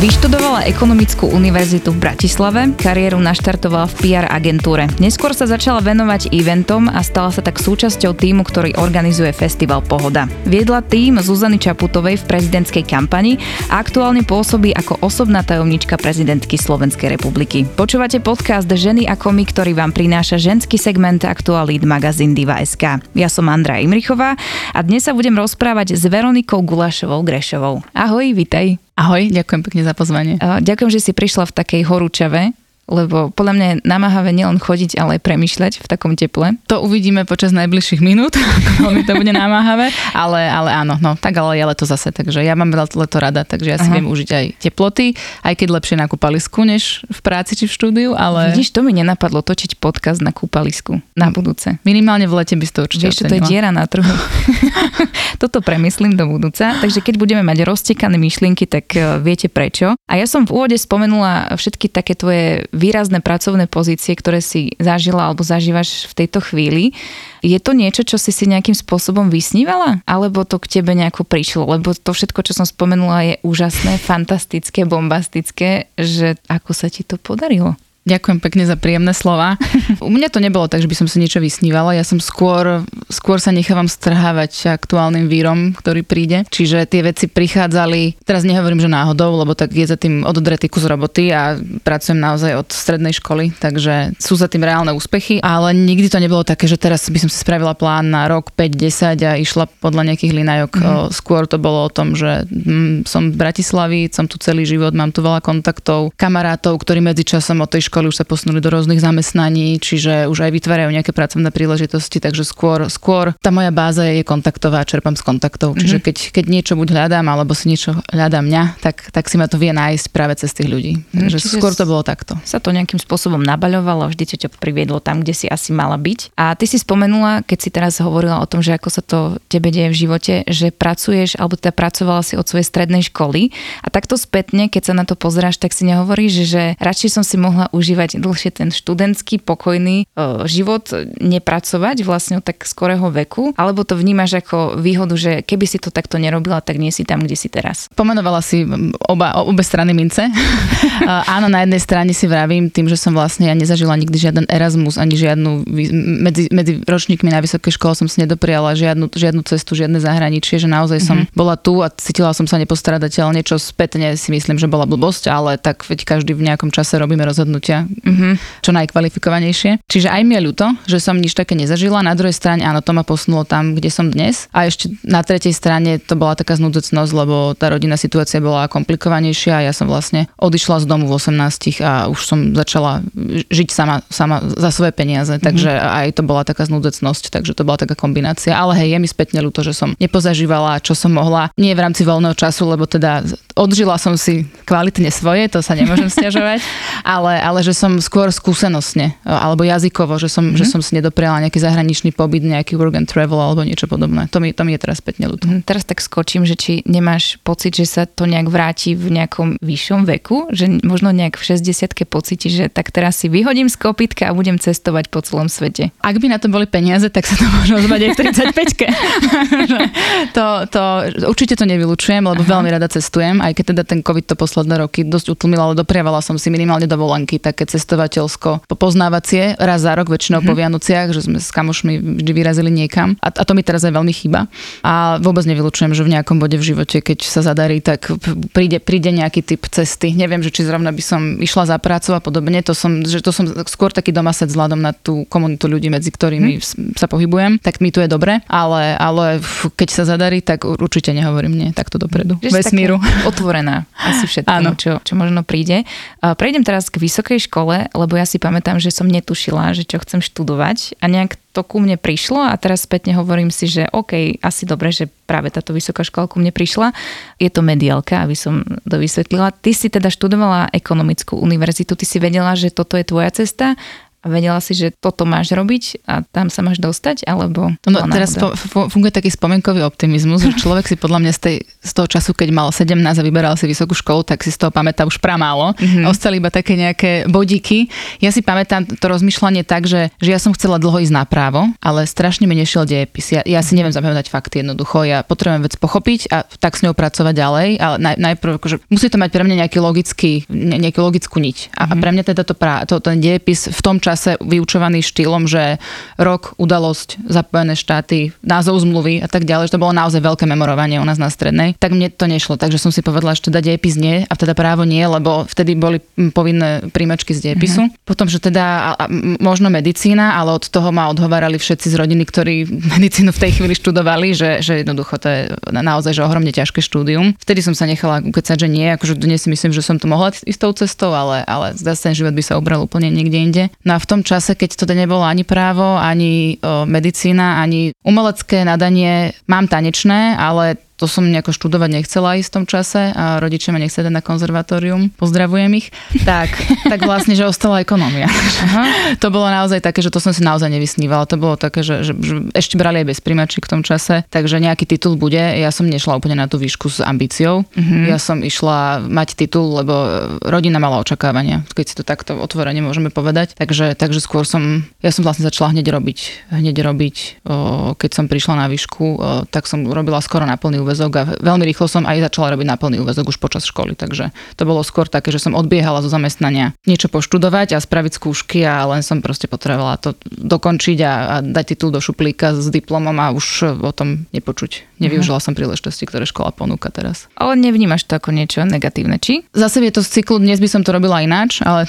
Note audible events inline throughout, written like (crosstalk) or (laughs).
Vyštudovala ekonomickú univerzitu v Bratislave, kariéru naštartovala v PR agentúre. Neskôr sa začala venovať eventom a stala sa tak súčasťou týmu, ktorý organizuje festival Pohoda. Viedla tým Zuzany Čaputovej v prezidentskej kampani a aktuálne pôsobí ako osobná tajomnička prezidentky Slovenskej republiky. Počúvate podcast Ženy ako my, ktorý vám prináša ženský segment aktualít magazín Diva.sk. Ja som Andra Imrichová a dnes sa budem rozprávať s Veronikou Gulašovou Grešovou. Ahoj, vitaj. Ahoj, ďakujem pekne za pozvanie. Ďakujem, že si prišla v takej horúčave lebo podľa mňa je namáhavé nielen chodiť, ale aj premyšľať v takom teple. To uvidíme počas najbližších minút, (laughs) ako mi to bude namáhavé, ale, ale áno, no tak ale je leto zase, takže ja mám leto rada, takže ja si Aha. viem užiť aj teploty, aj keď lepšie na kúpalisku, než v práci či v štúdiu, ale... Vidíš, to mi nenapadlo točiť podcast na kúpalisku na budúce. Minimálne v lete by si to určite Vieš, to je diera na trhu. (laughs) Toto premyslím do budúca, takže keď budeme mať roztekané myšlienky, tak e, viete prečo. A ja som v úvode spomenula všetky také tvoje výrazné pracovné pozície, ktoré si zažila alebo zažívaš v tejto chvíli. Je to niečo, čo si si nejakým spôsobom vysnívala? Alebo to k tebe nejako prišlo? Lebo to všetko, čo som spomenula, je úžasné, fantastické, bombastické, že ako sa ti to podarilo? Ďakujem pekne za príjemné slova. (laughs) U mňa to nebolo tak, že by som si niečo vysnívala. Ja som skôr, skôr sa nechávam strhávať aktuálnym vírom, ktorý príde. Čiže tie veci prichádzali, teraz nehovorím, že náhodou, lebo tak je za tým ododretý kus roboty a pracujem naozaj od strednej školy, takže sú za tým reálne úspechy, ale nikdy to nebolo také, že teraz by som si spravila plán na rok 5-10 a išla podľa nejakých linajok. Mm. Skôr to bolo o tom, že mm, som z Bratislavy, som tu celý život, mám tu veľa kontaktov, kamarátov, ktorí medzičasom od tej školy už sa posunuli do rôznych zamestnaní, čiže už aj vytvárajú nejaké pracovné príležitosti, takže skôr, skôr tá moja báza je kontaktová, čerpám z kontaktov. Čiže mm-hmm. keď, keď niečo buď hľadám, alebo si niečo hľadám mňa, tak, tak si ma to vie nájsť práve cez tých ľudí. Mhm, takže čiže skôr to bolo takto. Sa to nejakým spôsobom nabaľovalo, vždy ťa priviedlo tam, kde si asi mala byť. A ty si spomenula, keď si teraz hovorila o tom, že ako sa to tebe deje v živote, že pracuješ, alebo teda pracovala si od svojej strednej školy a takto spätne, keď sa na to pozeráš, tak si nehovoríš, že radšej som si mohla užívať dlhšie ten študentský, pokojný e, život, nepracovať vlastne od tak skorého veku, alebo to vnímaš ako výhodu, že keby si to takto nerobila, tak nie si tam, kde si teraz? Pomenovala si oba, obe strany mince. (laughs) Áno, na jednej strane si vravím tým, že som vlastne ja nezažila nikdy žiaden Erasmus, ani žiadnu, medzi, medzi ročníkmi na vysokej škole som si nedopriala žiadnu, žiadnu cestu, žiadne zahraničie, že naozaj som mm-hmm. bola tu a cítila som sa nepostradateľne, čo spätne si myslím, že bola blbosť, ale tak veď každý v nejakom čase robíme rozhodnutia, mm-hmm. čo najkvalifikovanejšie. Čiže aj mi je ľúto, že som nič také nezažila. Na druhej strane, áno, to ma posunulo tam, kde som dnes. A ešte na tretej strane to bola taká znudecnosť, lebo tá rodinná situácia bola komplikovanejšia a ja som vlastne odišla z domu v 18 a už som začala žiť sama, sama za svoje peniaze. Mm-hmm. Takže aj to bola taká znudecnosť, takže to bola taká kombinácia. Ale hej, je mi spätne ľúto, že som nepozažívala, čo som mohla. Nie v rámci voľného času, lebo teda odžila som si kvalitne svoje, to sa nemôžem (laughs) stiažovať, ale, ale že som skôr skúsenostne alebo jazykovo, že som, mm-hmm. že som si nedopriala nejaký zahraničný pobyt, nejaký work and travel alebo niečo podobné. To mi, to mi je teraz spätne ľúto. Mm, teraz tak skočím, že či nemáš pocit, že sa to nejak vráti v nejakom vyššom veku, že možno nejak v 60 pocíti, že tak teraz si vyhodím z kopitka a budem cestovať po celom svete. Ak by na to boli peniaze, tak sa to (laughs) možno zbať aj v 35 (laughs) to, to, určite to nevylučujem, lebo Aha. veľmi rada cestujem, aj keď teda ten COVID to posledné roky dosť utlmil, ale dopriavala som si minimálne dovolenky, také cestovateľsko poznávacie raz za rok, väčšinou mm-hmm. po Vianociach, že sme s kamošmi vždy vyrazili niekam. A, a to mi teraz aj veľmi chýba. A vôbec nevylučujem, že v nejakom bode v živote, keď sa zadarí, tak príde, príde nejaký typ cesty. Neviem, že či zrovna by som išla za prácu a podobne. To som, že to som skôr taký domased vzhľadom na tú komunitu ľudí, medzi ktorými mm. sa pohybujem. Tak mi tu je dobre, ale, ale keď sa zadarí, tak určite nehovorím nie takto dopredu. Že Vesmíru. Otvorená asi všetko, (laughs) čo, čo možno príde. Prejdem teraz k vysokej škole, lebo ja si pamätám, že som netušila, že čo chcem študovať a nejak to ku mne prišlo a teraz spätne hovorím si, že OK, asi dobre, že práve táto vysoká škola ku mne prišla. Je to mediálka, aby som to vysvetlila. Ty si teda študovala ekonomickú univerzitu, ty si vedela, že toto je tvoja cesta A vedela si, že toto máš robiť a tam sa máš dostať, alebo... No, teraz po, funguje taký spomienkový optimizmus, že človek si podľa mňa z, tej, z toho času, keď mal 17 a vyberal si vysokú školu, tak si z toho pamätá už pramálo. Mm-hmm. Ostali iba také nejaké bodíky. Ja si pamätám to rozmýšľanie tak, že, že ja som chcela dlho ísť napravo, ale strašne mi nešiel dejepis. Ja, ja si neviem zapamätať fakty jednoducho. Ja potrebujem vec pochopiť a tak s ňou pracovať ďalej, ale naj, najprv akože, musí to mať pre mňa nejaký logický, nejakú logickú niť. A, mm-hmm. a pre mňa teda to, pra, to, ten dejepis v tom čase vyučovaný štýlom, že rok, udalosť, zapojené štáty, názov zmluvy a tak ďalej, že to bolo naozaj veľké memorovanie u nás na strednej, tak mne to nešlo. Takže som si povedala, že teda dejepis nie a teda právo nie, lebo vtedy boli povinné príjmačky z dejepisu. Mm-hmm. Potom, že teda a, a, možno medicína, ale od toho ma odhovárali všetci z rodiny, ktorí (laughs) medicínu v tej chvíli študovali, že, že jednoducho to je naozaj že ohromne ťažké štúdium. Vtedy som sa nechala ukecať, že nie, akože dnes si myslím, že som to mohla ísť tou cestou, ale, ale sa, že život by sa obral úplne niekde inde. No a v tom čase, keď to nebolo ani právo, ani medicína, ani umelecké nadanie, mám tanečné, ale to som nejako študovať nechcela ísť v tom čase a rodičia ma nechceli na konzervatórium, pozdravujem ich, (laughs) tak, tak vlastne, že ostala ekonomia. Aha. To bolo naozaj také, že to som si naozaj nevysnívala. To bolo také, že, že, že ešte brali aj bez príjmačí v tom čase, takže nejaký titul bude. Ja som nešla úplne na tú výšku s ambíciou. Mm-hmm. Ja som išla mať titul, lebo rodina mala očakávania, keď si to takto otvorene môžeme povedať. Takže, takže skôr som, ja som vlastne začala hneď robiť, hneď robiť, o, keď som prišla na výšku, o, tak som robila skoro na plný úvezok a veľmi rýchlo som aj začala robiť na plný úvezok už počas školy, takže to bolo skôr také, že som odbiehala zo zamestnania niečo poštudovať a spraviť skúšky a len som proste potrebovala to dokončiť a, a dať titul do šuplíka s diplomom a už o tom nepočuť. Nevyužila mm-hmm. som príležitosti, ktoré škola ponúka teraz. Ale nevnímaš to ako niečo negatívne, či? Zase je to z cyklu, dnes by som to robila ináč, ale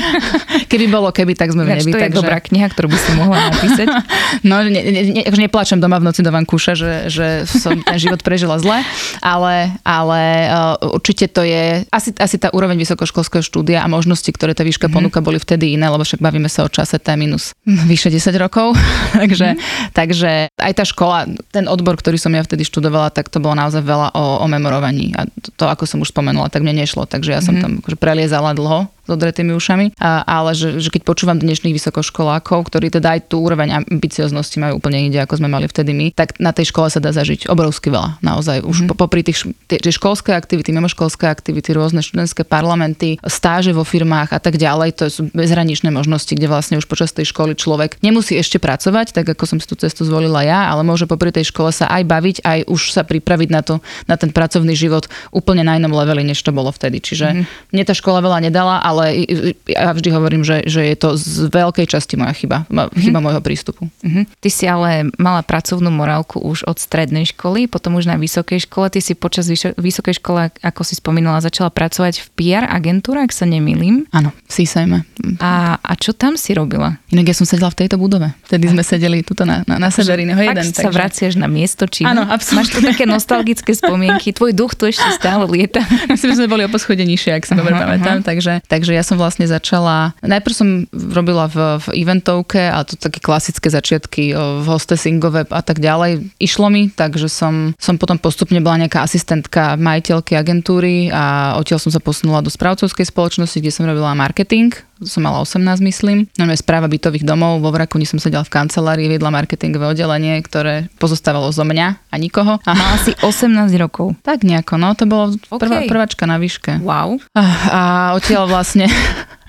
(laughs) keby bolo keby, tak sme v nebi. To je takže... dobrá kniha, ktorú by si mohla napísať. (laughs) no, ne, ne, ne, akože neplačem doma v noci do vankúša, že, že som ten život prežila zle, ale, ale uh, určite to je asi, asi tá úroveň vysokoškolského štúdia a možnosti, ktoré tá výška mm-hmm. ponúka, boli vtedy iné, lebo však bavíme sa o čase T minus vyše 10 rokov. (laughs) takže, mm-hmm. takže aj tá škola, ten odbor, ktorý som ja vtedy študovala, tak to bolo naozaj veľa o, o memorovaní. A to, to, ako som už spomenula, tak mne nešlo. Takže ja som mm-hmm. tam akože preliezala dlho s odretými ušami, a, ale že, že keď počúvam dnešných vysokoškolákov, ktorí teda aj tú úroveň ambicioznosti majú úplne inde, ako sme mali vtedy my, tak na tej škole sa dá zažiť obrovsky veľa. Naozaj už mm-hmm. popri tých tie, tie školské aktivity, mimoškolské aktivity, rôzne študentské parlamenty, stáže vo firmách a tak ďalej, to sú bezhraničné možnosti, kde vlastne už počas tej školy človek nemusí ešte pracovať, tak ako som si tú cestu zvolila ja, ale môže popri tej škole sa aj baviť, aj už sa pripraviť na, to, na ten pracovný život úplne na inom leveli, než to bolo vtedy. Čiže mm-hmm. mne tá škola veľa nedala, ale ale ja vždy hovorím, že, že je to z veľkej časti moja chyba, mhm. chyba mm-hmm. môjho prístupu. Mm-hmm. Ty si ale mala pracovnú morálku už od strednej školy, potom už na vysokej škole. Ty si počas vysokej školy, ako si spomínala, začala pracovať v PR agentúre, ak sa nemýlim. Áno, v CSM. A, a čo tam si robila? Inak ja som sedela v tejto budove. Vtedy sme sedeli tuto na, na, na Severiného jeden. Takže... sa vraciaš na miesto, či Áno, absolútne. Máš tu také nostalgické spomienky. Tvoj duch tu ešte stále lieta. (laughs) Myslím, že sme boli o poschodie nižšie, ak si dobre pamätám. Takže, takže ja som vlastne začala, najprv som robila v, v eventovke a to také klasické začiatky v hostessingové a tak ďalej. Išlo mi, takže som, som potom postupne bola nejaká asistentka majiteľky agentúry a odtiaľ som sa posunula do správcovskej spoločnosti, kde som robila marketing som mala 18, myslím. No správa bytových domov, vo Vrakuni som sedela v kancelárii, viedla marketingové oddelenie, ktoré pozostávalo zo mňa a nikoho. A mala si 18 rokov. Tak nejako, no to bolo prvá, prváčka na výške. Wow. A, a odtiaľ vlastne (laughs)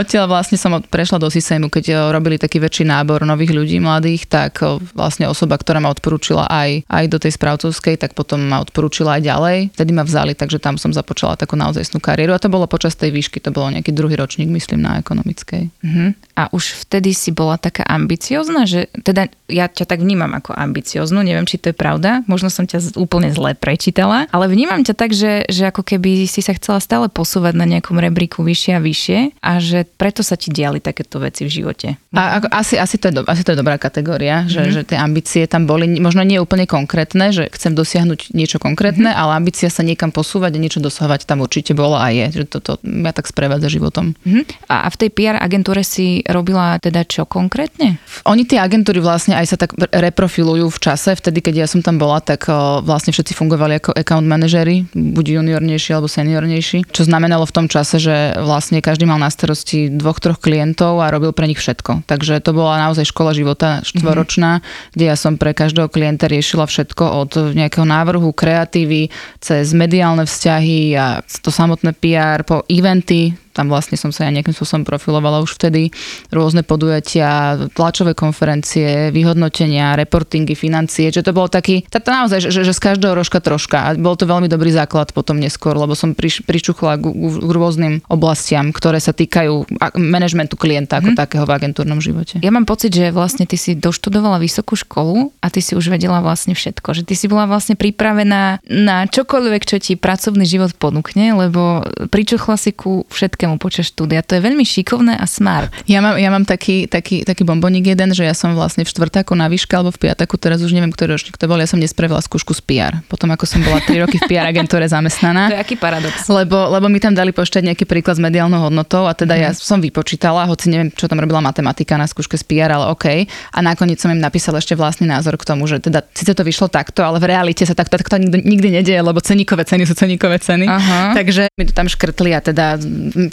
Odtiaľ vlastne som prešla do systému, keď eh, robili taký väčší nábor nových ľudí mladých, tak eh, vlastne osoba, ktorá ma odporúčila aj, aj do tej správcovskej, tak potom ma odporúčila aj ďalej. Vtedy ma vzali, takže tam som započala takú naozajstnú kariéru a to bolo počas tej výšky, to bolo nejaký druhý ročník, myslím, na ekonomickej. Uh-huh. A už vtedy si bola taká ambiciozna, že teda ja ťa tak vnímam ako ambicioznú, neviem, či to je pravda, možno som ťa úplne zle prečítala, ale vnímam ťa tak, že, že ako keby si sa chcela stále posúvať na nejakom rebríku vyššie a vyššie a že preto sa ti diali takéto veci v živote. A ako, asi, asi, to je do, asi to je dobrá kategória, mm-hmm. že, mhm. že tie ambície tam boli možno nie úplne konkrétne, že chcem dosiahnuť niečo konkrétne, mm-hmm. ale ambícia sa niekam posúvať a niečo dosahovať tam určite bola a je, že toto ma tak sprevádza životom. Mm-hmm. A v tej PR agentúre si robila teda čo konkrétne? Oni tie agentúry vlastne aj sa tak reprofilujú v čase, vtedy keď ja som tam bola, tak vlastne všetci fungovali ako account manažery, buď juniornejší alebo seniornejší, čo znamenalo v tom čase, že vlastne každý mal na na starosti dvoch, troch klientov a robil pre nich všetko. Takže to bola naozaj škola života štvoročná, mm-hmm. kde ja som pre každého klienta riešila všetko od nejakého návrhu, kreatívy, cez mediálne vzťahy a to samotné PR po eventy, tam vlastne som sa ja nejakým spôsobom profilovala už vtedy. Rôzne podujatia, tlačové konferencie, vyhodnotenia, reportingy, financie, že to bolo taký, to naozaj, že, že z každého rožka troška. A bol to veľmi dobrý základ potom neskôr, lebo som priš, pričuchla k, k rôznym oblastiam, ktoré sa týkajú manažmentu klienta ako hmm. takého v agentúrnom živote. Ja mám pocit, že vlastne ty si doštudovala vysokú školu a ty si už vedela vlastne všetko. Že ty si bola vlastne pripravená na čokoľvek, čo ti pracovný život ponúkne, lebo pričuchla si ku všetkému všetkému počas štúdia. To je veľmi šikovné a smart. Ja mám, ja mám taký, taký, taký bombonik jeden, že ja som vlastne v štvrtáku na výške alebo v piataku, teraz už neviem, ktorý ročník to bol, ja som nespravila skúšku z PR. Potom ako som bola 3 roky v PR agentúre zamestnaná. (laughs) To je aký paradox. Lebo, lebo mi tam dali poštať nejaký príklad s mediálnou hodnotou a teda mm. ja som vypočítala, hoci neviem, čo tam robila matematika na skúške z PR, ale OK. A nakoniec som im napísala ešte vlastný názor k tomu, že teda síce to vyšlo takto, ale v realite sa takto, takto nikdy, nikdy nedieje, lebo ceníkové ceny sú ceníkové ceny. Aha. Takže mi to tam škrtli a teda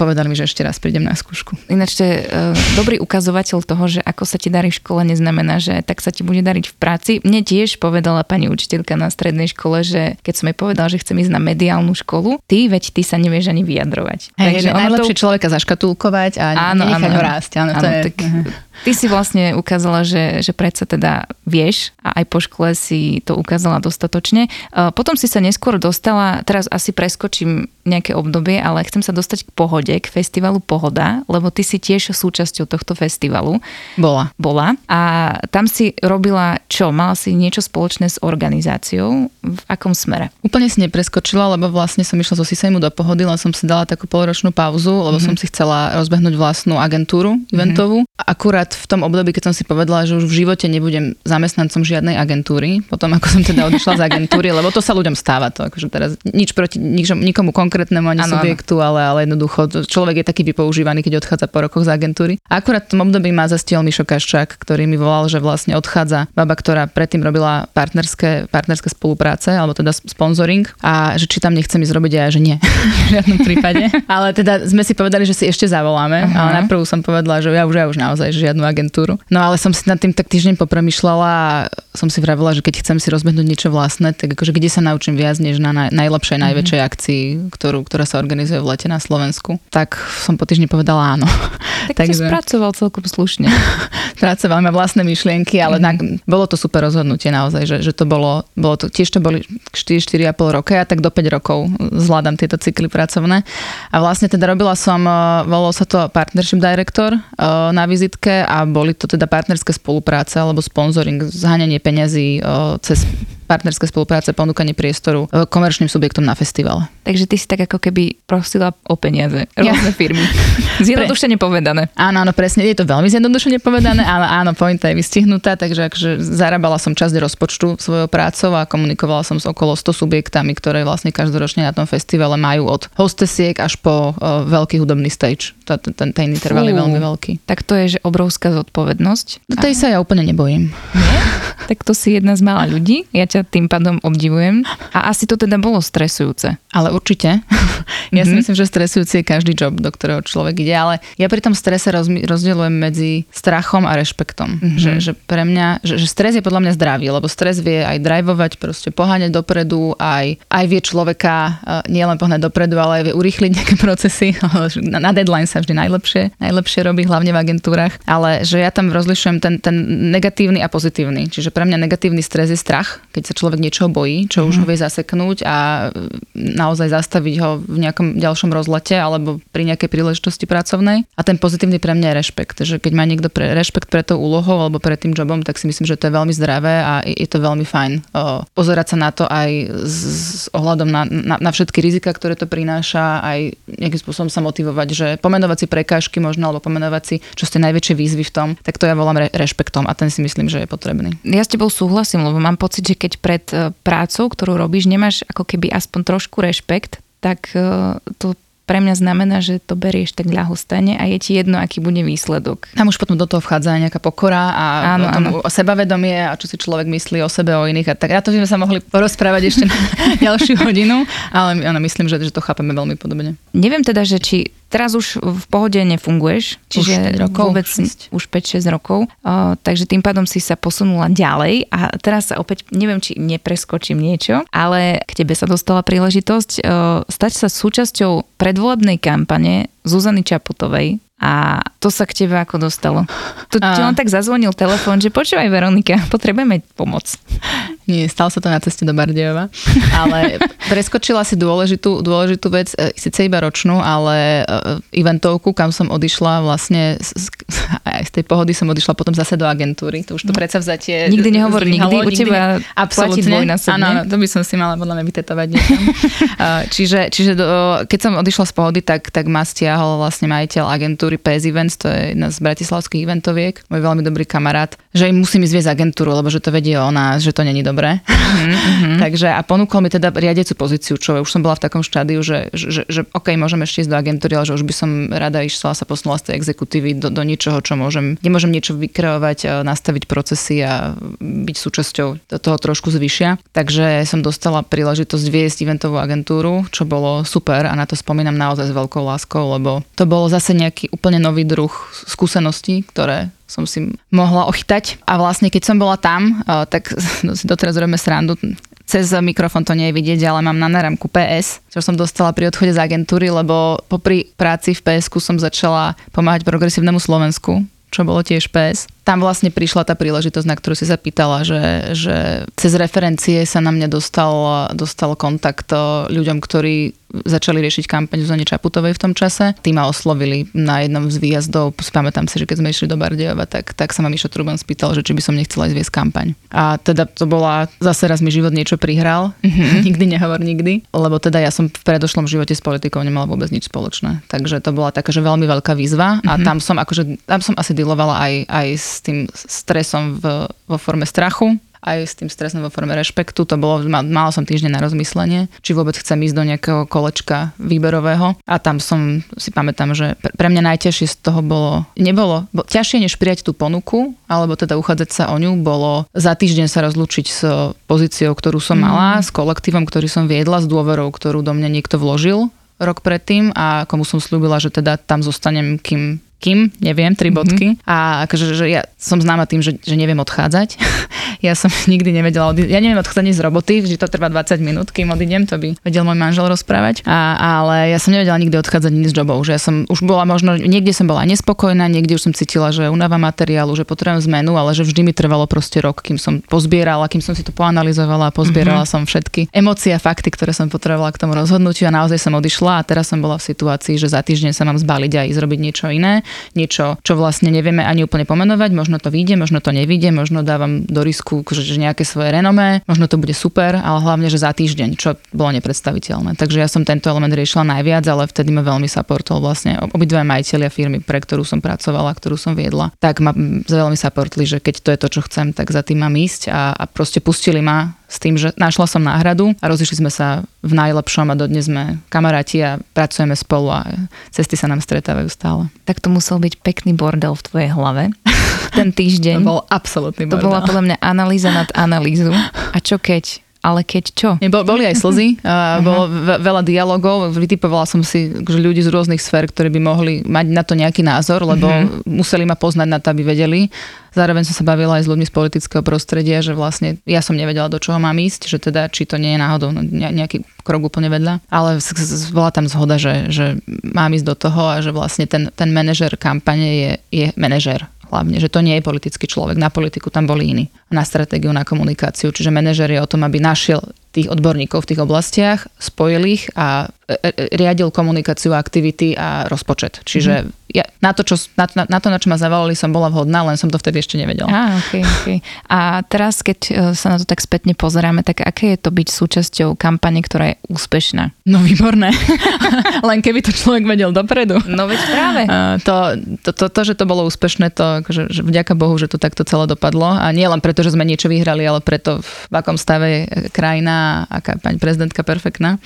povedali mi, že ešte raz prídem na skúšku. Ináč to je uh, dobrý ukazovateľ toho, že ako sa ti darí v škole, neznamená, že tak sa ti bude dariť v práci. Mne tiež povedala pani učiteľka na strednej škole, že keď som jej povedala, že chcem ísť na mediálnu školu, ty, veď ty sa nevieš ani vyjadrovať. Hej, Takže je najlepšie to... človeka zaškatulkovať a áno, nenechať áno, ho rásť. Áno, áno, to je... tak, Ty si vlastne ukázala, že, že predsa teda vieš a aj po škole si to ukázala dostatočne. Potom si sa neskôr dostala, teraz asi preskočím nejaké obdobie, ale chcem sa dostať k pohode, k festivalu Pohoda, lebo ty si tiež súčasťou tohto festivalu. Bola. Bola. A tam si robila čo? Mala si niečo spoločné s organizáciou? V akom smere? Úplne si nepreskočila, lebo vlastne som išla zo Sisejmu do Pohody, len som si dala takú polročnú pauzu, lebo mm-hmm. som si chcela rozbehnúť vlastnú agentúru eventovú. Mm-hmm. Akurát akurát v tom období, keď som si povedala, že už v živote nebudem zamestnancom žiadnej agentúry, potom ako som teda odišla z agentúry, lebo to sa ľuďom stáva, to akože teraz nič proti nič, nikomu konkrétnemu ani ano, subjektu, ale, ale jednoducho človek je taký vypoužívaný, keď odchádza po rokoch z agentúry. Akurát v tom období ma zastiel Mišo Kaščák, ktorý mi volal, že vlastne odchádza baba, ktorá predtým robila partnerské, partnerské spolupráce, alebo teda sponsoring a že či tam nechcem ísť robiť a ja, že nie, (laughs) v žiadnom prípade. (laughs) ale teda sme si povedali, že si ešte zavoláme, uh-huh. ale najprv som povedala, že ja už, ja už naozaj, že žiadnu agentúru. No ale som si nad tým tak týždeň popremýšľala a som si vravila, že keď chcem si rozbehnúť niečo vlastné, tak akože kde sa naučím viac než na naj, najlepšej, mm-hmm. najväčšej akcii, ktorú, ktorá sa organizuje v lete na Slovensku. Tak som po týždni povedala áno. Tak (laughs) Takže... spracoval celkom slušne. (laughs) Pracoval ma vlastné myšlienky, ale mm-hmm. na, bolo to super rozhodnutie naozaj, že, že to bolo, bolo to, tiež to boli 4-4,5 roka, ja tak do 5 rokov zvládam tieto cykly pracovné. A vlastne teda robila som, eh, volalo sa to Partnership Director eh, na vizitke a boli to teda partnerské spolupráce alebo sponsoring, zháňanie peňazí cez partnerské spolupráce, ponúkanie priestoru e, komerčným subjektom na festivale. Takže ty si tak ako keby prosila o peniaze rôzne ja. firmy. (laughs) Zjednodušene povedané. Áno, áno, presne. Je to veľmi zjednodušene povedané, ale áno, pointa je vystihnutá, takže akože zarábala som časť rozpočtu svojou prácou a komunikovala som s okolo 100 subjektami, ktoré vlastne každoročne na tom festivale majú od hostesiek až po uh, veľký hudobný stage. Ten, ten, interval je veľmi veľký. Tak to je že obrovská zodpovednosť. No tej sa ja úplne nebojím. Nie? (laughs) Tak to si jedna z mála ľudí. Ja ťa tým pádom obdivujem. A asi to teda bolo stresujúce. Ale určite. (laughs) ja si mm-hmm. myslím, že stresujúci je každý job, do ktorého človek ide, ale ja pri tom strese rozdielujem medzi strachom a rešpektom. Mm-hmm. Že, že pre mňa, že, že stres je podľa mňa zdravý, lebo stres vie aj drivovať, proste poháňať dopredu, aj, aj vie človeka uh, nielen pohnať dopredu, ale aj vie urýchliť (laughs) nejaké procesy. na, (laughs) na deadline sa vždy najlepšie, najlepšie robí, hlavne v agentúrach. Ale že ja tam rozlišujem ten, ten negatívny a pozitívny. Čiže pre mňa negatívny stres je strach, keď sa človek niečoho bojí, čo mm. už ho mhm. vie zaseknúť a naozaj zastaviť ho v nejakom ďalšom rozlete alebo pri nejakej príležitosti pracovnej. A ten pozitívny pre mňa je rešpekt, že keď má niekto pre, rešpekt pre tou úlohou alebo pre tým jobom, tak si myslím, že to je veľmi zdravé a je to veľmi fajn o, pozerať sa na to aj s, s ohľadom na, na, na všetky rizika, ktoré to prináša, aj nejakým spôsobom sa motivovať, že pomenovať si prekážky možno alebo pomenovať si, čo ste najväčšie výzvy v tom, tak to ja volám re, rešpektom a ten si myslím, že je potrebný. Ja s tebou súhlasím, lebo mám pocit, že keď pred e, prácou, ktorú robíš, nemáš ako keby aspoň trošku rešpekt, tak e, to pre mňa znamená, že to berieš tak ľahostane a je ti jedno, aký bude výsledok. Tam už potom do toho vchádza nejaká pokora a áno, áno. o sebavedomie a čo si človek myslí o sebe, o iných. A tak ja to by sme sa mohli porozprávať ešte na (laughs) ďalšiu hodinu, ale áno, myslím, že, že to chápeme veľmi podobne. Neviem teda, že či teraz už v pohode nefunguješ, čiže Už 5 rokov, vôbec šesť. už 5-6 rokov, uh, takže tým pádom si sa posunula ďalej. A teraz sa opäť, neviem, či nepreskočím niečo, ale k tebe sa dostala príležitosť. Uh, stať sa súčasťou predvolebnej kampane Zuzany Čaputovej a to sa k tebe ako dostalo? Tu ti len tak zazvonil telefón, že počúvaj Veronika, potrebujeme pomoc. Nie, stalo sa to na ceste do Bardejova, ale (laughs) preskočila si dôležitú, dôležitú vec, e, síce iba ročnú, ale e, eventovku, kam som odišla vlastne, z, aj z tej pohody som odišla potom zase do agentúry, to už to predsavzatie Nikdy nehovor nikdy, u teba platí dvojnásobne. Áno, áno, to by som si mala podľa mňa vytetovať (laughs) čiže čiže do, keď som odišla z pohody, tak, tak ma stiahol vlastne majiteľ agentúry PS Events, to je jedna z bratislavských eventoviek, môj veľmi dobrý kamarát, že im musím ísť agentúru, lebo že to vedie o nás, že to není dobré. Mhm, (laughs) Takže a ponúkol mi teda riadiacu pozíciu, čo už som bola v takom štádiu, že, že, že OK, môžem ešte ísť do agentúry, ale že už by som rada išla sa posunula z tej exekutívy do, do niečoho, čo môžem, kde môžem niečo vykreovať, a nastaviť procesy a byť súčasťou toho trošku zvyšia. Takže som dostala príležitosť viesť eventovú agentúru, čo bolo super a na to spomínam naozaj s veľkou láskou, lebo to bolo zase nejaký úplne nový druh skúseností, ktoré som si mohla ochytať. A vlastne keď som bola tam, eh, tak (laughs) si doteraz robíme srandu, cez mikrofón to nie je vidieť, ale mám na náramku PS, čo som dostala pri odchode z agentúry, lebo popri práci v PSku som začala pomáhať progresívnemu Slovensku, čo bolo tiež PS. Tam vlastne prišla tá príležitosť, na ktorú si sa pýtala, že, že cez referencie sa na mňa dostal, dostal kontakt o ľuďom, ktorí začali riešiť kampaň Zuzane Čaputovej v tom čase. Tí ma oslovili na jednom z výjazdov. Pamätám si, že keď sme išli do Bardejova, tak, tak sa ma Mišo Truban spýtal, že či by som nechcela ísť viesť kampaň. A teda to bola, zase raz mi život niečo prihral. Mm-hmm. (laughs) nikdy nehovor nikdy. Lebo teda ja som v predošlom živote s politikou nemala vôbec nič spoločné. Takže to bola taká, že veľmi veľká výzva a mm-hmm. tam som akože, tam som asi dealovala aj, aj s tým stresom v, vo forme strachu, aj s tým stresom vo forme rešpektu. To bolo, mal, som týždeň na rozmyslenie, či vôbec chcem ísť do nejakého kolečka výberového. A tam som si pamätám, že pre, mňa najťažšie z toho bolo, nebolo, bo, ťažšie než prijať tú ponuku, alebo teda uchádzať sa o ňu, bolo za týždeň sa rozlúčiť s pozíciou, ktorú som mala, s kolektívom, ktorý som viedla, s dôverou, ktorú do mňa niekto vložil rok predtým a komu som slúbila, že teda tam zostanem, kým kým, neviem, tri bodky. Mm-hmm. A akože, že ja som známa tým, že, že neviem odchádzať. (laughs) ja som (laughs) nikdy nevedela odísť. Ja neviem odchádzať z roboty, že to trvá 20 minút, kým odídem, to by vedel môj manžel rozprávať. A, ale ja som nevedela nikdy odchádzať nič z jobov, že ja som už bola možno, niekde som bola nespokojná, niekde už som cítila, že unáva materiálu, že potrebujem zmenu, ale že vždy mi trvalo proste rok, kým som pozbierala, kým som si to poanalizovala, pozbierala mm-hmm. som všetky emócie a fakty, ktoré som potrebovala k tomu rozhodnutiu a naozaj som odišla a teraz som bola v situácii, že za týždeň sa mám zbaliť a ísť robiť niečo iné niečo, čo vlastne nevieme ani úplne pomenovať, možno to vyjde, možno to nevyjde, možno dávam do risku že, nejaké svoje renomé, možno to bude super, ale hlavne, že za týždeň, čo bolo nepredstaviteľné. Takže ja som tento element riešila najviac, ale vtedy ma veľmi supportol vlastne obidva majiteľia firmy, pre ktorú som pracovala, ktorú som viedla, tak ma veľmi supportli, že keď to je to, čo chcem, tak za tým mám ísť a, a proste pustili ma s tým, že našla som náhradu a rozišli sme sa v najlepšom a dodnes sme kamaráti a pracujeme spolu a cesty sa nám stretávajú stále. Tak to musel byť pekný bordel v tvojej hlave. Ten týždeň. To bol absolútny To bordel. bola podľa mňa analýza nad analýzu. A čo keď? Ale keď čo? Bol- boli aj slzy, a bolo ve- veľa dialogov, vytipovala som si že ľudí z rôznych sfér, ktorí by mohli mať na to nejaký názor, lebo museli ma poznať na to, aby vedeli. Zároveň som sa bavila aj s ľuďmi z politického prostredia, že vlastne ja som nevedela, do čoho mám ísť, že teda či to nie je náhodou ne- nejaký krok úplne vedľa. Ale bola tam zhoda, že, že mám ísť do toho a že vlastne ten, ten manažer kampane je, je manažer hlavne, že to nie je politický človek. Na politiku tam boli iní. Na stratégiu, na komunikáciu. Čiže manažer je o tom, aby našiel tých odborníkov v tých oblastiach, spojil ich a e, e, riadil komunikáciu, aktivity a rozpočet. Čiže mm-hmm. ja, na, to, čo, na, na, na to, na čo ma zavolali, som bola vhodná, len som to vtedy ešte nevedela. Á, okay, okay. A teraz, keď e, sa na to tak spätne pozeráme, tak aké je to byť súčasťou kampane, ktorá je úspešná? No výborné. (laughs) len keby to človek vedel dopredu. No veď práve. To, to, to, to, že to bolo úspešné, to akože, že vďaka Bohu, že to takto celé dopadlo. A nie len preto, že sme niečo vyhrali, ale preto, v akom stave je krajina aká pani prezidentka perfektná.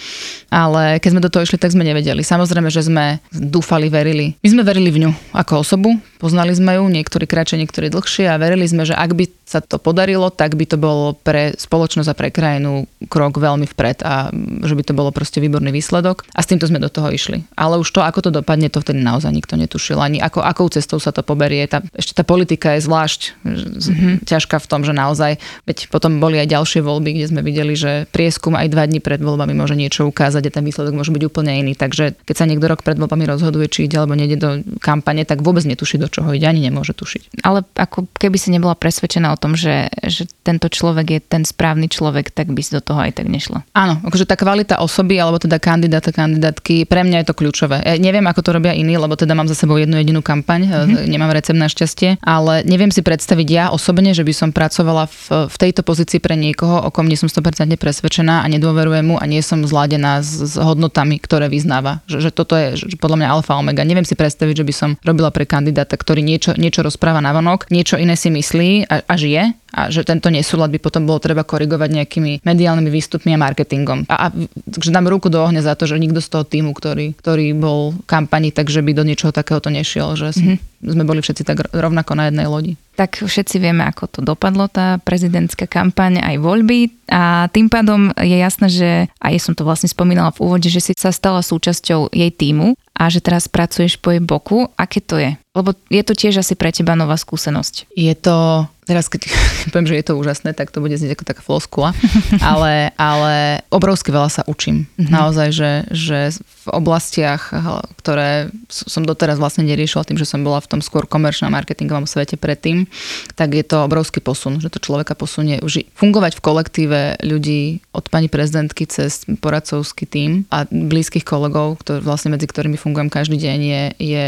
Ale keď sme do toho išli, tak sme nevedeli. Samozrejme, že sme dúfali, verili. My sme verili v ňu ako osobu, poznali sme ju, niektorí kratšie, niektorí dlhšie a verili sme, že ak by sa to podarilo, tak by to bolo pre spoločnosť a pre krajinu krok veľmi vpred a že by to bolo proste výborný výsledok. A s týmto sme do toho išli. Ale už to, ako to dopadne, to vtedy naozaj nikto netušil. Ani ako, akou cestou sa to poberie. Tá, ešte tá politika je zvlášť mm-hmm. ťažká v tom, že naozaj, veď potom boli aj ďalšie voľby, kde sme videli, že prieskum aj dva dní pred voľbami môže niečo ukázať a ten výsledok môže byť úplne iný. Takže keď sa niekto rok pred voľbami rozhoduje, či ide alebo nejde do kampane, tak vôbec netuší, do čoho ide, ani nemôže tušiť. Ale ako keby si nebola presvedčená o tom, že, že tento človek je ten správny človek, tak by si do toho aj tak nešla. Áno, akože tá kvalita osoby alebo teda kandidáta, kandidátky, pre mňa je to kľúčové. Ja neviem, ako to robia iní, lebo teda mám za sebou jednu jedinú kampaň, mm-hmm. nemám recept na šťastie, ale neviem si predstaviť ja osobne, že by som pracovala v, v tejto pozícii pre niekoho, o kom nie som 100% presvedčená a nedôverujem mu a nie som zladená s, s hodnotami, ktoré vyznáva. Že, že toto je že podľa mňa alfa omega. Neviem si predstaviť, že by som robila pre kandidáta, ktorý niečo, niečo rozpráva na vonok, niečo iné si myslí a, a žije a že tento nesúlad by potom bolo treba korigovať nejakými mediálnymi výstupmi a marketingom. A, a že dám ruku do ohňa za to, že nikto z toho týmu, ktorý, ktorý bol v kampani, takže by do niečoho takéhoto nešiel, že mm-hmm. sme boli všetci tak rovnako na jednej lodi. Tak všetci vieme, ako to dopadlo, tá prezidentská kampaň, aj voľby. A tým pádom je jasné, že, a ja som to vlastne spomínala v úvode, že si sa stala súčasťou jej týmu a že teraz pracuješ po jej boku. Aké to je? Lebo je to tiež asi pre teba nová skúsenosť. Je to teraz keď (laughs) poviem, že je to úžasné, tak to bude znieť ako taká floskula, (laughs) ale, ale obrovsky veľa sa učím. Mm-hmm. Naozaj, že, že v oblastiach, ktoré som doteraz vlastne neriešila tým, že som bola v tom skôr komerčnom marketingovom svete predtým, tak je to obrovský posun, že to človeka posunie už fungovať v kolektíve ľudí od pani prezidentky cez poradcovský tým a blízkych kolegov, ktorý, vlastne medzi ktorými fungujem každý deň, je, je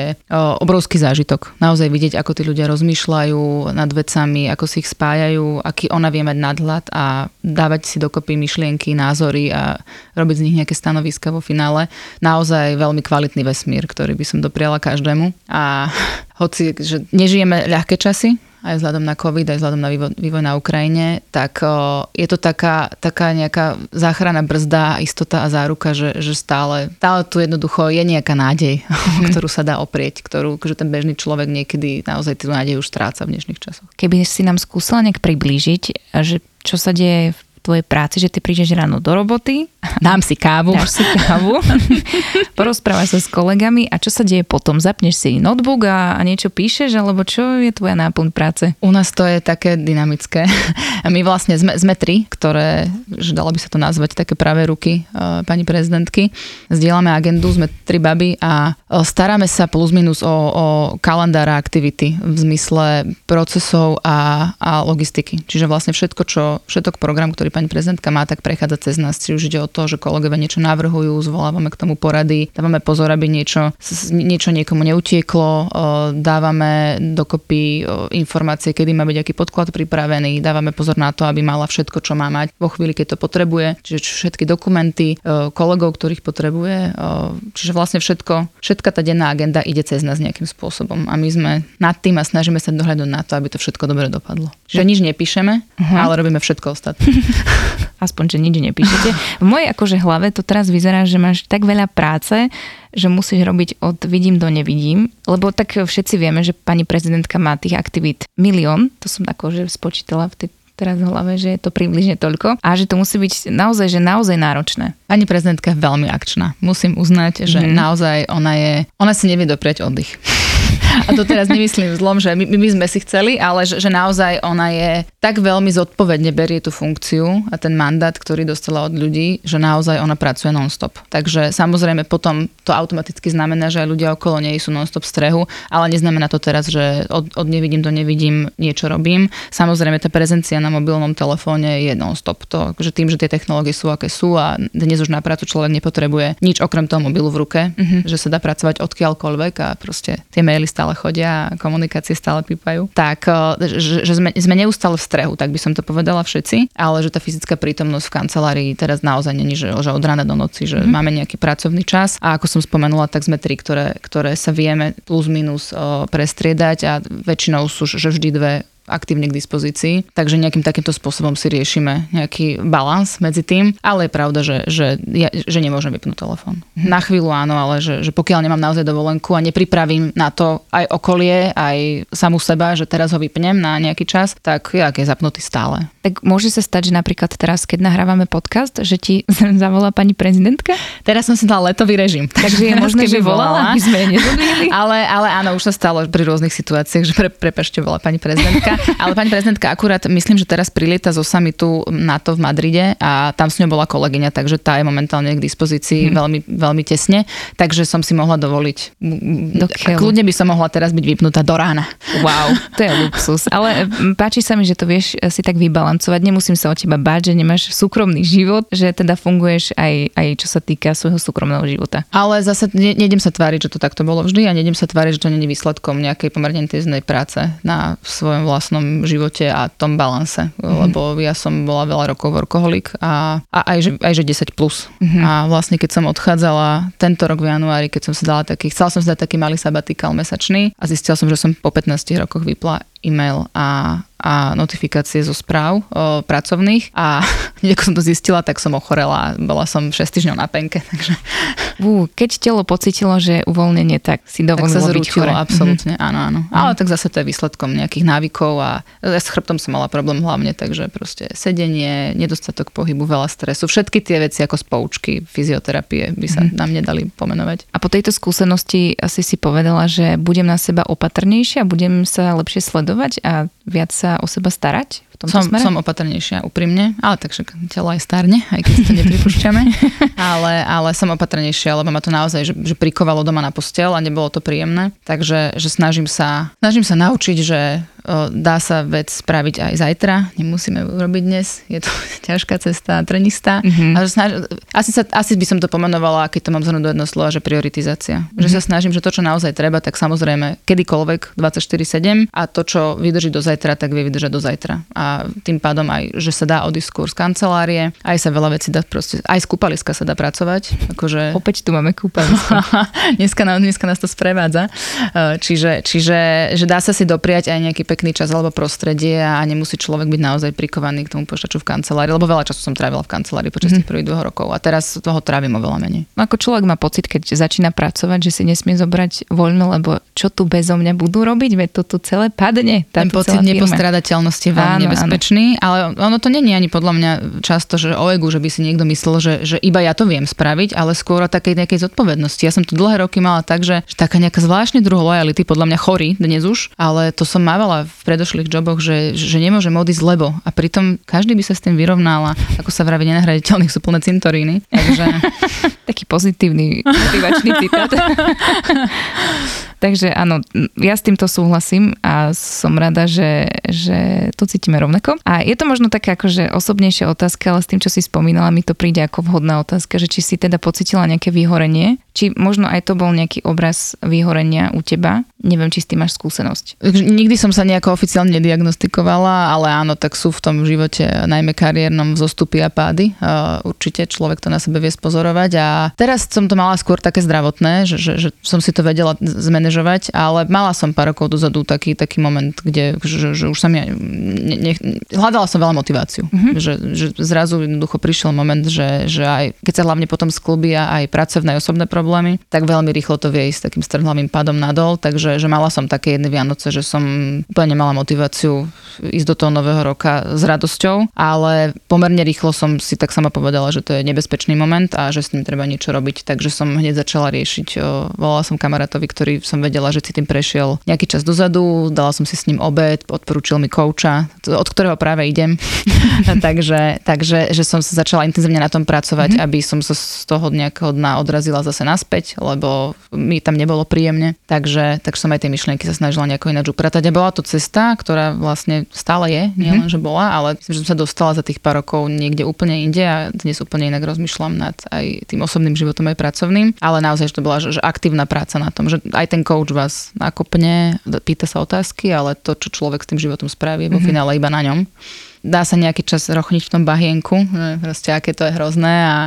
obrovský zážitok. Naozaj vidieť, ako tí ľudia rozmýšľajú nad vecami, ako si ich spájajú, aký ona vie mať nadhľad a dávať si dokopy myšlienky, názory a robiť z nich nejaké stanoviska vo finále. Naozaj veľmi kvalitný vesmír, ktorý by som dopriala každému. A (laughs) hoci, že nežijeme ľahké časy, aj vzhľadom na COVID, aj vzhľadom na vývoj, vývoj na Ukrajine, tak je to taká, taká nejaká záchrana brzda, istota a záruka, že, že stále, stále tu jednoducho je nejaká nádej, mm. (laughs) ktorú sa dá oprieť, ktorú že ten bežný človek niekedy naozaj tú nádej už stráca v dnešných časoch. Keby si nám skúsila nejak priblížiť, že čo sa deje v tvojej práci, že ty prídeš ráno do roboty. Dám si kávu. Dáš si kávu. (laughs) porozprávaš sa s kolegami a čo sa deje potom? Zapneš si notebook a, a niečo píšeš, alebo čo je tvoja náplň práce? U nás to je také dynamické. My vlastne sme, sme tri, ktoré, že dalo by sa to nazvať také pravé ruky uh, pani prezidentky. Zdieľame agendu, sme tri baby a uh, staráme sa plus minus o, o kalendára aktivity v zmysle procesov a, a logistiky. Čiže vlastne všetko, čo, všetok program, ktorý pani prezidentka má, tak prechádza cez nás. Či už ide o to, že kolegovia niečo navrhujú, zvolávame k tomu porady, dávame pozor, aby niečo, niečo niekomu neutieklo, dávame dokopy informácie, kedy má byť aký podklad pripravený, dávame pozor na to, aby mala všetko, čo má mať vo chvíli, keď to potrebuje, čiže všetky dokumenty, kolegov, ktorých potrebuje, čiže vlastne všetko, všetka tá denná agenda ide cez nás nejakým spôsobom a my sme nad tým a snažíme sa dohľadnúť na to, aby to všetko dobre dopadlo. Čiže nič nepíšeme, uh-huh. ale robíme všetko ostatné. (laughs) (laughs) Aspoň, že nič nepíšete. V mojej akože hlave to teraz vyzerá, že máš tak veľa práce, že musíš robiť od vidím do nevidím, lebo tak všetci vieme, že pani prezidentka má tých aktivít milión, to som akože spočítala v tej teraz v hlave, že je to približne toľko a že to musí byť naozaj, že naozaj náročné. Pani prezidentka je veľmi akčná. Musím uznať, že mm. naozaj ona je, ona si nevie doprieť oddych. A to teraz nemyslím zlom, že my, my sme si chceli, ale že, že naozaj ona je tak veľmi zodpovedne berie tú funkciu a ten mandát, ktorý dostala od ľudí, že naozaj ona pracuje non-stop. Takže samozrejme potom to automaticky znamená, že aj ľudia okolo nej sú non-stop v strehu, ale neznamená to teraz, že od, od nevidím do nevidím niečo robím. Samozrejme tá prezencia na mobilnom telefóne je non-stop. To, že tým, že tie technológie sú aké sú a dnes už na prácu človek nepotrebuje nič okrem toho mobilu v ruke, mm-hmm. že sa dá pracovať odkiaľkoľvek a proste tie maily stále chodia a komunikácie stále pípajú, tak eh, že, že sme, sme neustále v strehu, tak by som to povedala všetci, ale že tá fyzická prítomnosť v kancelárii teraz naozaj není, že, že od rána do noci, že mm. máme nejaký pracovný čas a ako som spomenula, tak sme tri, ktoré, ktoré sa vieme plus minus o, eh, prestriedať a väčšinou sú že vždy dve aktívne k dispozícii. Takže nejakým takýmto spôsobom si riešime nejaký balans medzi tým. Ale je pravda, že, že, ja, že nemôžem vypnúť telefón. Na chvíľu áno, ale že, že pokiaľ nemám naozaj dovolenku a nepripravím na to aj okolie, aj samú seba, že teraz ho vypnem na nejaký čas, tak ja je zapnutý stále. Tak môže sa stať, že napríklad teraz, keď nahrávame podcast, že ti (laughs) zavolá pani prezidentka? Teraz som si dala letový režim. Takže je (laughs) možné, že volala, aby sme (laughs) ale, ale áno, už sa stalo pri rôznych situáciách, že pre, prepašte, bola pani prezidentka. Ale pani prezidentka akurát, myslím, že teraz prilieta zo samitu NATO v Madride a tam s ňou bola kolegyňa, takže tá je momentálne k dispozícii hmm. veľmi, veľmi tesne, takže som si mohla dovoliť. Do kľudne by som mohla teraz byť vypnutá do rána. Wow, to je luxus. Ale páči sa mi, že to vieš si tak vybalancovať. Nemusím sa o teba báť, že nemáš súkromný život, že teda funguješ aj, aj čo sa týka svojho súkromného života. Ale zase ne, nejdem sa tváriť, že to takto bolo vždy a nejdem sa tváriť, že to není výsledkom nejakej pomerne intenzívnej práce na svojom vlastnom živote a tom balanse. Mm-hmm. Lebo ja som bola veľa rokov workoholik a, a aj, že, aj že 10 plus. Mm-hmm. A vlastne keď som odchádzala tento rok v januári, keď som si dala taký, chcela som si dať taký malý sabatikál mesačný a zistila som, že som po 15 rokoch vypla e-mail a, a notifikácie zo správ o, pracovných a (laughs) ako som to zistila, tak som ochorela. Bola som 6 týždňov na penke. (laughs) Takže... Ú, keď telo pocitilo, že je uvoľnenie, tak si dovolilo tak sa byť absolútne, mm-hmm. áno, áno. Ale tak zase to je výsledkom nejakých návykov a ja s chrbtom som mala problém hlavne, takže proste sedenie, nedostatok pohybu, veľa stresu, všetky tie veci ako spoučky, fyzioterapie by sa mm-hmm. nám nedali pomenovať. A po tejto skúsenosti asi si povedala, že budem na seba opatrnejšia, budem sa lepšie sledovať a viac sa o seba starať? tomto som, smere? Som opatrnejšia, úprimne, ale tak však telo aj starne, aj keď to nepripúšťame. (laughs) ale, ale som opatrnejšia, lebo ma to naozaj, že, že prikovalo doma na postel a nebolo to príjemné. Takže že snažím sa, snažím sa naučiť, že o, dá sa vec spraviť aj zajtra, nemusíme urobiť dnes, je to (laughs) ťažká cesta, trenistá. Mm-hmm. A že snaž, asi, sa, asi by som to pomenovala, keď to mám zhrnúť do jedno slova, že prioritizácia. Mm-hmm. Že sa snažím, že to, čo naozaj treba, tak samozrejme kedykoľvek 24-7 a to, čo vydrží do zajtra, tak vie vydržať do zajtra. A tým pádom aj, že sa dá odísť skôr z kancelárie, aj sa veľa vecí dá proste, aj z kúpaliska sa dá pracovať. Akože... (laughs) Opäť tu máme kúpalisko. (laughs) dneska, nás, dneska nás to sprevádza. E, čiže, čiže že dá sa si dopriať aj nejaký pekný čas alebo prostredie a nemusí človek byť naozaj prikovaný k tomu počaču v kancelárii, lebo veľa času som trávila v kancelárii počas mm. tých prvých dvoch rokov a teraz toho trávim oveľa menej. No ako človek má pocit, keď začína pracovať, že si nesmie zobrať voľno, lebo čo tu bezo mňa budú robiť, veď to tu celé padne. Ten pocit nepostradateľnosti veľmi nebezpečný, ale ono to není ani podľa mňa často, že o egu, že by si niekto myslel, že, že iba ja to viem spraviť, ale skôr o takej nejakej zodpovednosti. Ja som tu dlhé roky mala tak, že, že taká nejaká zvláštne druh lojality, podľa mňa chorý dnes už, ale to som mávala v predošlých joboch, že, že nemôžem odísť lebo. A pritom každý by sa s tým vyrovnal a ako sa vraví, nenahraditeľných sú plné cintoríny. Takže... (laughs) Taký pozitívny motivačný citát. (laughs) Takže áno, ja s týmto súhlasím a som rada, že, že to cítime rovnako. A je to možno taká akože osobnejšia otázka, ale s tým, čo si spomínala, mi to príde ako vhodná otázka, že či si teda pocitila nejaké vyhorenie, či možno aj to bol nejaký obraz vyhorenia u teba. Neviem, či s tým máš skúsenosť. Nikdy som sa nejako oficiálne nediagnostikovala, ale áno, tak sú v tom živote najmä kariérnom zostupy a pády. Určite človek to na sebe vie spozorovať a teraz som to mala skôr také zdravotné, že, že, že som si to vedela zmeniť manažovať, ale mala som pár rokov dozadu taký, taký moment, kde že, že už som ja, ne, ne, hľadala som veľa motiváciu. Mm-hmm. Že, že zrazu jednoducho prišiel moment, že, že aj keď sa hlavne potom sklubia aj pracovné osobné problémy, tak veľmi rýchlo to vie ísť takým strhlavým pádom nadol, takže že mala som také jedné Vianoce, že som úplne nemala motiváciu ísť do toho nového roka s radosťou, ale pomerne rýchlo som si tak sama povedala, že to je nebezpečný moment a že s ním treba niečo robiť, takže som hneď začala riešiť. Volala som kamarátovi, ktorý som som vedela, že si tým prešiel nejaký čas dozadu, dala som si s ním obed, odporúčil mi kouča, od ktorého práve idem. (laughs) takže, takže že som sa začala intenzívne na tom pracovať, mm-hmm. aby som sa z toho nejakého dna odrazila zase naspäť, lebo mi tam nebolo príjemne. Takže, tak som aj tie myšlienky sa snažila nejako ináč upratať. A bola to cesta, ktorá vlastne stále je, nielen, mm-hmm. že bola, ale myslím, že som sa dostala za tých pár rokov niekde úplne inde a dnes úplne inak rozmýšľam nad aj tým osobným životom aj pracovným. Ale naozaj, že to bola že, že aktívna práca na tom, že aj ten coach vás nakopne, pýta sa otázky, ale to, čo človek s tým životom spraví, je vo mm-hmm. finále iba na ňom. Dá sa nejaký čas rochniť v tom bahienku, proste aké to je hrozné a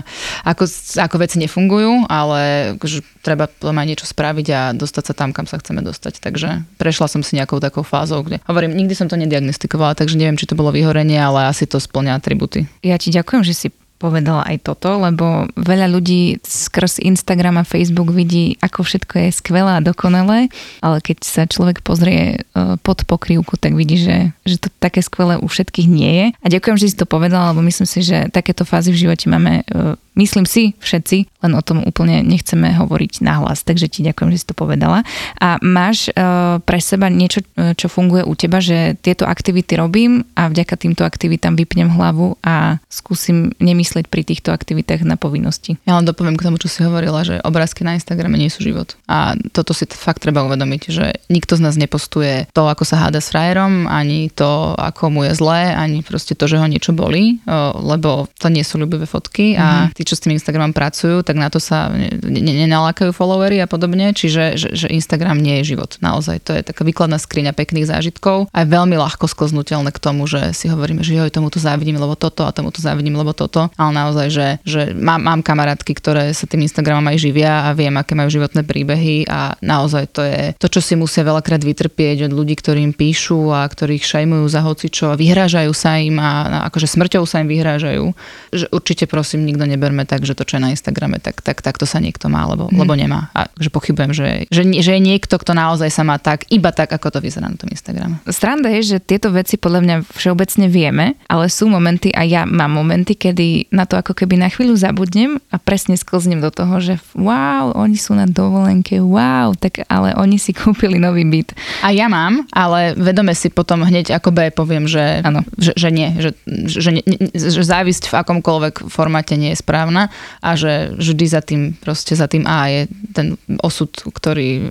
ako, ako veci nefungujú, ale že treba aj niečo spraviť a dostať sa tam, kam sa chceme dostať. Takže prešla som si nejakou takou fázou, kde hovorím, nikdy som to nediagnostikovala, takže neviem, či to bolo vyhorenie, ale asi to splňa atributy. Ja ti ďakujem, že si povedala aj toto, lebo veľa ľudí skrz Instagram a Facebook vidí, ako všetko je skvelé a dokonalé, ale keď sa človek pozrie e, pod pokrývku, tak vidí, že, že to také skvelé u všetkých nie je. A ďakujem, že si to povedala, lebo myslím si, že takéto fázy v živote máme e, Myslím si všetci, len o tom úplne nechceme hovoriť nahlas, takže ti ďakujem, že si to povedala. A máš uh, pre seba niečo, e, čo funguje u teba, že tieto aktivity robím a vďaka týmto aktivitám vypnem hlavu a skúsim nemyslieť pri týchto aktivitách na povinnosti. Ja len dopoviem k tomu, čo si hovorila, že obrázky na Instagrame nie sú život. A toto si fakt treba uvedomiť, že nikto z nás nepostuje to, ako sa háda s frajerom, ani to, ako mu je zlé, ani proste to, že ho niečo bolí, lebo to nie sú ľubivé fotky a mm-hmm tí, čo s tým Instagramom pracujú, tak na to sa nenalákajú followery a podobne, čiže že, že Instagram nie je život. Naozaj, to je taká výkladná skriňa pekných zážitkov a je veľmi ľahko sklznutelné k tomu, že si hovoríme, že joj, tomu to závidím, lebo toto a tomu to závidím, lebo toto. Ale naozaj, že, že mám, mám kamarátky, ktoré sa tým Instagramom aj živia a viem, aké majú životné príbehy a naozaj to je to, čo si musia veľakrát vytrpieť od ľudí, ktorým píšu a ktorých šajmujú za hocičo a vyhrážajú sa im a, a akože smrťou sa im vyhrážajú. Že určite prosím, nikto neber berme tak, že to, čo je na Instagrame, tak, tak, tak to sa niekto má, lebo, mm. lebo nemá. A že pochybujem, že, že, že je niekto, kto naozaj sa má tak, iba tak, ako to vyzerá na tom Instagrame. Stranda je, že tieto veci podľa mňa všeobecne vieme, ale sú momenty, a ja mám momenty, kedy na to ako keby na chvíľu zabudnem a presne sklznem do toho, že wow, oni sú na dovolenke, wow, tak ale oni si (laughs) kúpili nový byt. A ja mám, ale vedome si potom hneď ako B poviem, že, že, že nie, že, že, že, že závisť v akomkoľvek formáte nie je správne správna a že vždy za tým, proste za tým A je ten osud, ktorý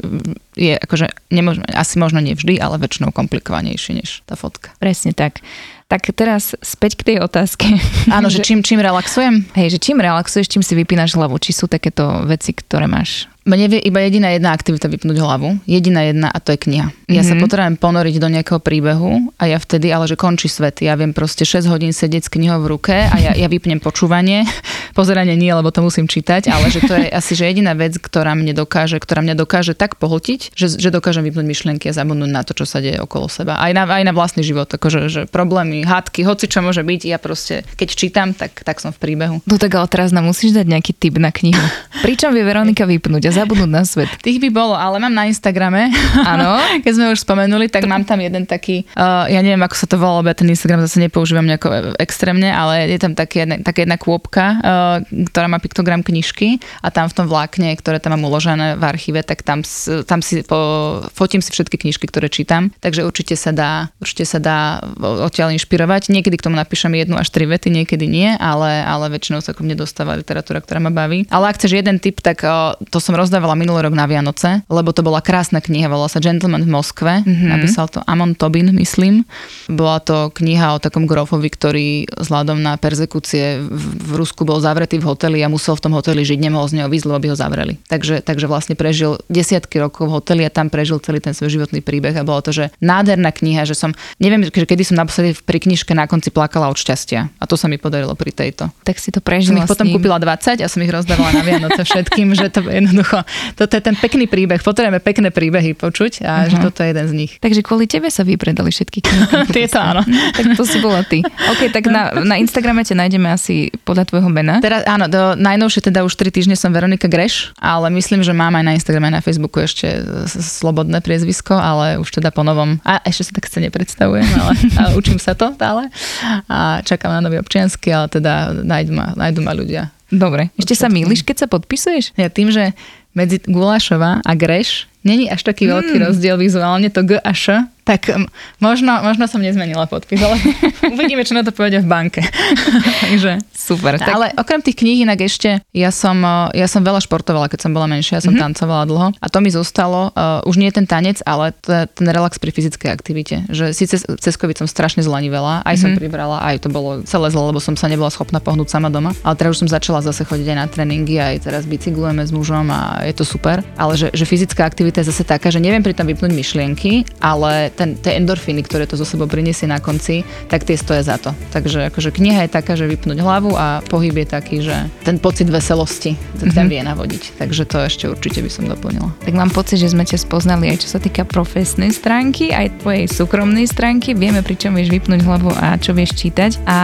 je akože, nemôžeme, asi možno nie vždy, ale väčšinou komplikovanejší než tá fotka. Presne tak. Tak teraz späť k tej otázke. Áno, (laughs) že čím, čím relaxujem? Hej, že čím relaxuješ, čím si vypínaš hlavu? Či sú takéto veci, ktoré máš mne vie iba jediná jedna aktivita vypnúť hlavu. Jediná jedna a to je kniha. Mm-hmm. Ja sa mhm. potrebujem ponoriť do nejakého príbehu a ja vtedy, ale že končí svet. Ja viem proste 6 hodín sedieť s knihou v ruke a ja, ja vypnem počúvanie. Pozeranie nie, lebo to musím čítať, ale že to je (laughs) asi že jediná vec, ktorá mne dokáže, ktorá mňa dokáže tak pohltiť, že, že dokážem vypnúť myšlienky a zabudnúť na to, čo sa deje okolo seba. Aj na, aj na vlastný život. Akože, že problémy, hádky, hoci čo môže byť, ja proste, keď čítam, tak, tak som v príbehu. No tak ale teraz nám musíš dať nejaký tip na knihu. Pričom vie Veronika vypnúť a zabudnúť na svet. Tých by bolo, ale mám na Instagrame. Áno. (laughs) Keď sme už spomenuli, tak mám tam jeden taký, uh, ja neviem, ako sa to volá, lebo ja ten Instagram zase nepoužívam nejako extrémne, ale je tam také jedna, taká jedna kôpka, uh, ktorá má piktogram knižky a tam v tom vlákne, ktoré tam mám uložené v archíve, tak tam, tam si po, fotím si všetky knižky, ktoré čítam. Takže určite sa dá, určite sa dá odtiaľ inšpirovať. Niekedy k tomu napíšem jednu až tri vety, niekedy nie, ale, ale väčšinou sa ku mne dostáva literatúra, ktorá ma baví. Ale ak chceš jeden tip, tak uh, to som rozdávala minulý rok na Vianoce, lebo to bola krásna kniha, volala sa Gentleman v Moskve, mm-hmm. napísal to Amon Tobin, myslím. Bola to kniha o takom grofovi, ktorý vzhľadom na perzekúcie v, v Rusku bol zavretý v hoteli a musel v tom hoteli žiť, nemohol z neho vyzť, lebo by ho zavreli. Takže, takže vlastne prežil desiatky rokov v hoteli a tam prežil celý ten svoj životný príbeh a bolo to, že nádherná kniha, že som, neviem, že kedy som naposledy pri knižke na konci plakala od šťastia a to sa mi podarilo pri tejto. Tak si to prežila. Som ich potom kúpila 20 a som ich rozdávala na Vianoce všetkým, že to jednoducho toto je ten pekný príbeh. Potrebujeme pekné príbehy počuť a uh-huh. že toto je jeden z nich. Takže kvôli tebe sa vypredali všetky knihy. (laughs) Tieto áno. tak to si bola ty. OK, tak na, na Instagrame ťa nájdeme asi podľa tvojho mena. Teraz áno, do, najnovšie teda už 3 týždne som Veronika Greš, ale myslím, že mám aj na Instagrame, na Facebooku ešte slobodné priezvisko, ale už teda po novom. A ešte sa tak chce nepredstavujem, ale, (laughs) ale učím sa to stále. A čakám na nový občiansky, ale teda nájdu ma, nájdu ma ľudia. Dobre. Ešte sa milíš, keď sa podpisuješ? Ja tým, že medzi Gulášova a Greš není až taký veľký mm. rozdiel vizuálne, to G a Š tak možno, možno som nezmenila podpis, ale (laughs) uvidíme, čo na to povedia v banke. (laughs) Takže super. Tak... Ale okrem tých kníh inak ešte, ja som, ja som veľa športovala, keď som bola menšia, ja som mm-hmm. tancovala dlho a to mi zostalo, uh, už nie ten tanec, ale t- ten relax pri fyzickej aktivite. Že síce cez COVID som strašne zlanivela, aj som mm-hmm. pribrala, aj to bolo celé zle, lebo som sa nebola schopná pohnúť sama doma, ale teraz už som začala zase chodiť aj na tréningy, aj teraz bicyklujeme s mužom a je to super. Ale že, že fyzická aktivita je zase taká, že neviem pri tom vypnúť myšlienky, ale ten, tie endorfíny, ktoré to zo sebou priniesie na konci, tak tie stoja za to. Takže akože kniha je taká, že vypnúť hlavu a pohyb je taký, že ten pocit veselosti ťa mm-hmm. vie navodiť. Takže to ešte určite by som doplnila. Tak mám pocit, že sme ťa spoznali aj čo sa týka profesnej stránky, aj tvojej súkromnej stránky. Vieme, pričom vieš vypnúť hlavu a čo vieš čítať. A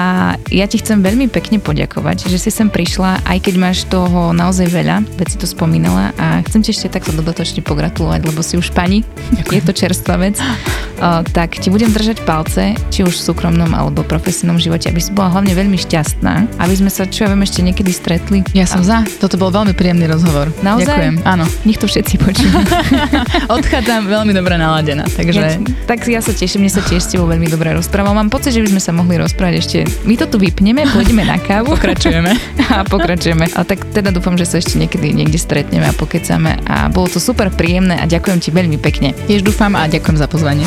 ja ti chcem veľmi pekne poďakovať, že si sem prišla, aj keď máš toho naozaj veľa, veď si to spomínala a chcem ti ešte takto dodatočne pogratulovať, lebo si už pani, je to čerstvá vec. (laughs) Tak ti budem držať palce, či už v súkromnom alebo profesijnom živote, aby si bola hlavne veľmi šťastná, aby sme sa, čo ja viem, ešte niekedy stretli. Ja som a... za, toto bol veľmi príjemný rozhovor. Naozaj? Ďakujem, áno. Nech to všetci počujú. (laughs) Odchádzam veľmi dobre naladená, takže... Ja, tak ja sa teším, mne sa tiež s tebou veľmi dobre rozprávam. Mám pocit, že by sme sa mohli rozprávať ešte. My to tu vypneme, pôjdeme na kávu. (laughs) Pokračujeme. (laughs) a pokračujeme. A tak teda dúfam, že sa ešte niekedy niekde stretneme a pokecame. A bolo to super príjemné a ďakujem ti veľmi pekne. Tiež dúfam a ďakujem za pozvanie.